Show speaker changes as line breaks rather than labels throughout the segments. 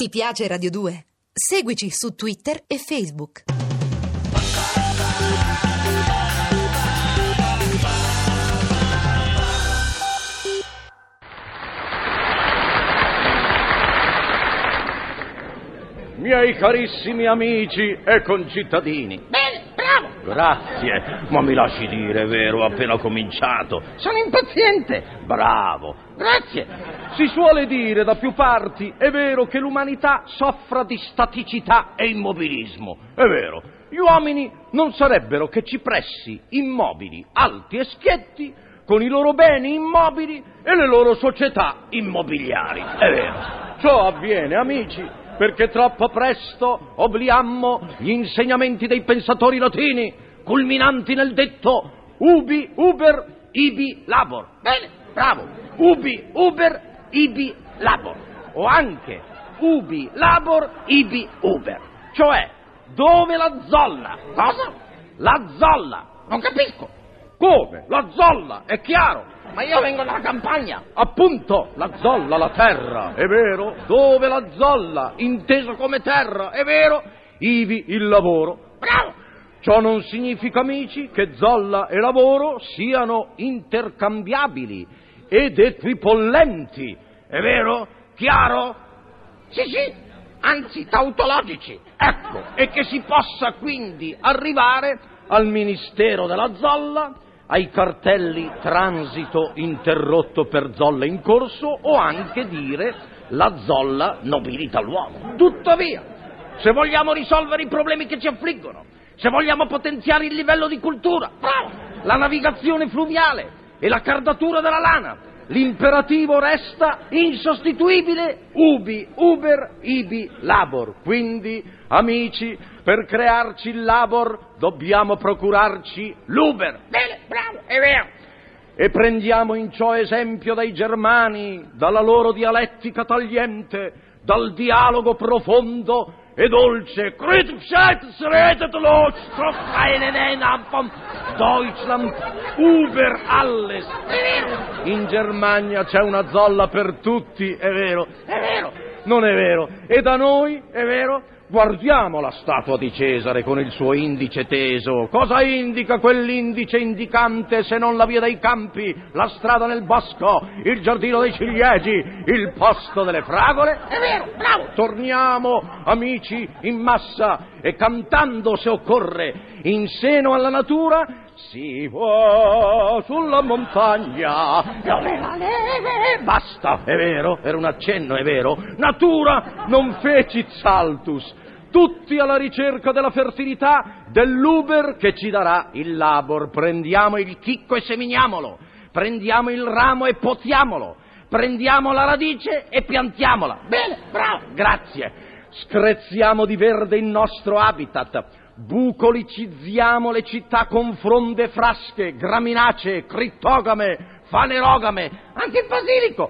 Ti piace Radio 2? Seguici su Twitter e Facebook.
Miei carissimi amici e concittadini.
Bene!
Grazie, ma mi lasci dire, vero, ho appena cominciato.
Sono impaziente!
Bravo.
Grazie!
Si suole dire da più parti, è vero, che l'umanità soffra di staticità e immobilismo. È vero, gli uomini non sarebbero che cipressi immobili, alti e schietti, con i loro beni immobili e le loro società immobiliari. È vero. Ciò avviene, amici, perché troppo presto obliammo gli insegnamenti dei pensatori latini, culminanti nel detto ubi, uber, ibi, labor.
Bene, bravo!
Ubi, uber, ibi, labor. O anche ubi, labor, ibi, uber. Cioè, dove la zolla?
Cosa?
La zolla.
Non capisco!
Come? La zolla, è chiaro.
Ma io vengo dalla campagna!
Appunto, la zolla, la terra, è vero? Dove la zolla, inteso come terra, è vero? Ivi il lavoro.
Bravo!
Ciò non significa, amici, che zolla e lavoro siano intercambiabili ed equipollenti. È vero? Chiaro?
Sì, sì! Anzi, tautologici!
Ecco, e che si possa quindi arrivare al Ministero della Zolla, ai cartelli transito interrotto per zolle in corso o anche dire la zolla nobilita l'uomo. Tuttavia, se vogliamo risolvere i problemi che ci affliggono, se vogliamo potenziare il livello di cultura, la navigazione fluviale e la cardatura della lana, l'imperativo resta insostituibile ubi, uber, ibi, labor. Quindi, amici, per crearci il labor dobbiamo procurarci l'uber.
Bene, bravo, è vero!
E prendiamo in ciò esempio dai germani, dalla loro dialettica tagliente, dal dialogo profondo e dolce. vom Deutschland über alles. In Germania c'è una zolla per tutti, è vero?
È vero!
Non è vero. E da noi, è vero? Guardiamo la statua di Cesare con il suo indice teso. Cosa indica quell'indice indicante se non la via dei campi, la strada nel bosco, il giardino dei ciliegi, il posto delle fragole?
È vero, bravo!
Torniamo, amici, in massa e cantando se occorre, in seno alla natura, si va sulla montagna dove la neve. Basta, è vero, era un accenno, è vero. Natura, non fecit saltus. Tutti alla ricerca della fertilità dell'uber che ci darà il labor. Prendiamo il chicco e seminiamolo. Prendiamo il ramo e potiamolo. Prendiamo la radice e piantiamola.
Bene, bravo!
Grazie. Screzziamo di verde il nostro habitat. Bucolicizziamo le città con fronde frasche, graminacee, crittogame, fanerogame, anche il basilico.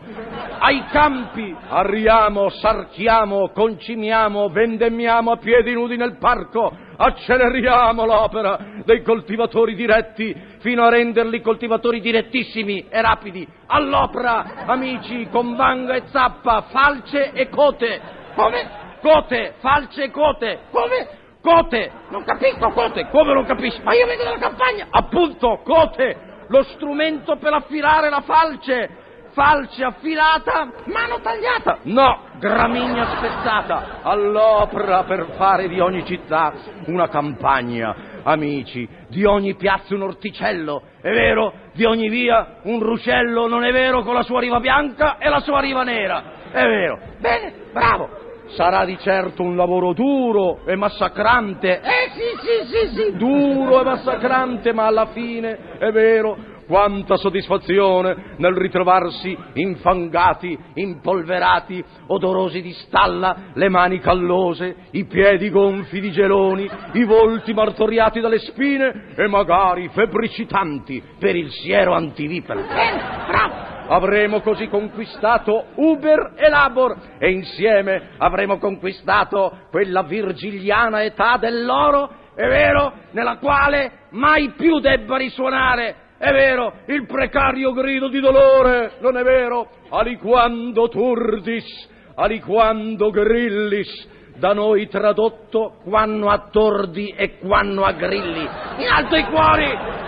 Ai campi arriamo, sarchiamo, concimiamo, vendemmiamo a piedi nudi nel parco, acceleriamo l'opera dei coltivatori diretti fino a renderli coltivatori direttissimi e rapidi. All'opera, amici, con vanga e zappa, falce e cote.
Come?
Cote, falce e cote.
Come?
Cote,
Non capisco
cote, come non capisci?
Ma io vengo dalla campagna!
Appunto, cote, lo strumento per affilare la falce. Falce affilata,
Mano tagliata!
no, gramigna spezzata. All'opera per fare di ogni città una campagna, amici, di ogni piazza un orticello, è vero? Di ogni via un ruscello, non è vero, con la sua riva bianca e la sua riva nera, è vero?
Bene, bravo!
Sarà di certo un lavoro duro e massacrante,
Eh sì, sì, sì, sì!
duro e massacrante, ma alla fine, è vero, quanta soddisfazione nel ritrovarsi infangati, impolverati, odorosi di stalla, le mani callose, i piedi gonfi di geloni, i volti martoriati dalle spine e magari febbricitanti per il siero antivipera. Avremo così conquistato Uber e Labor e insieme avremo conquistato quella virgiliana età dell'oro, è vero, nella quale mai più debba risuonare, è vero, il precario grido di dolore, non è vero, aliquando turdis aliquando grillis, da noi tradotto quanno a tordi e quanno a grilli. In alto i cuori!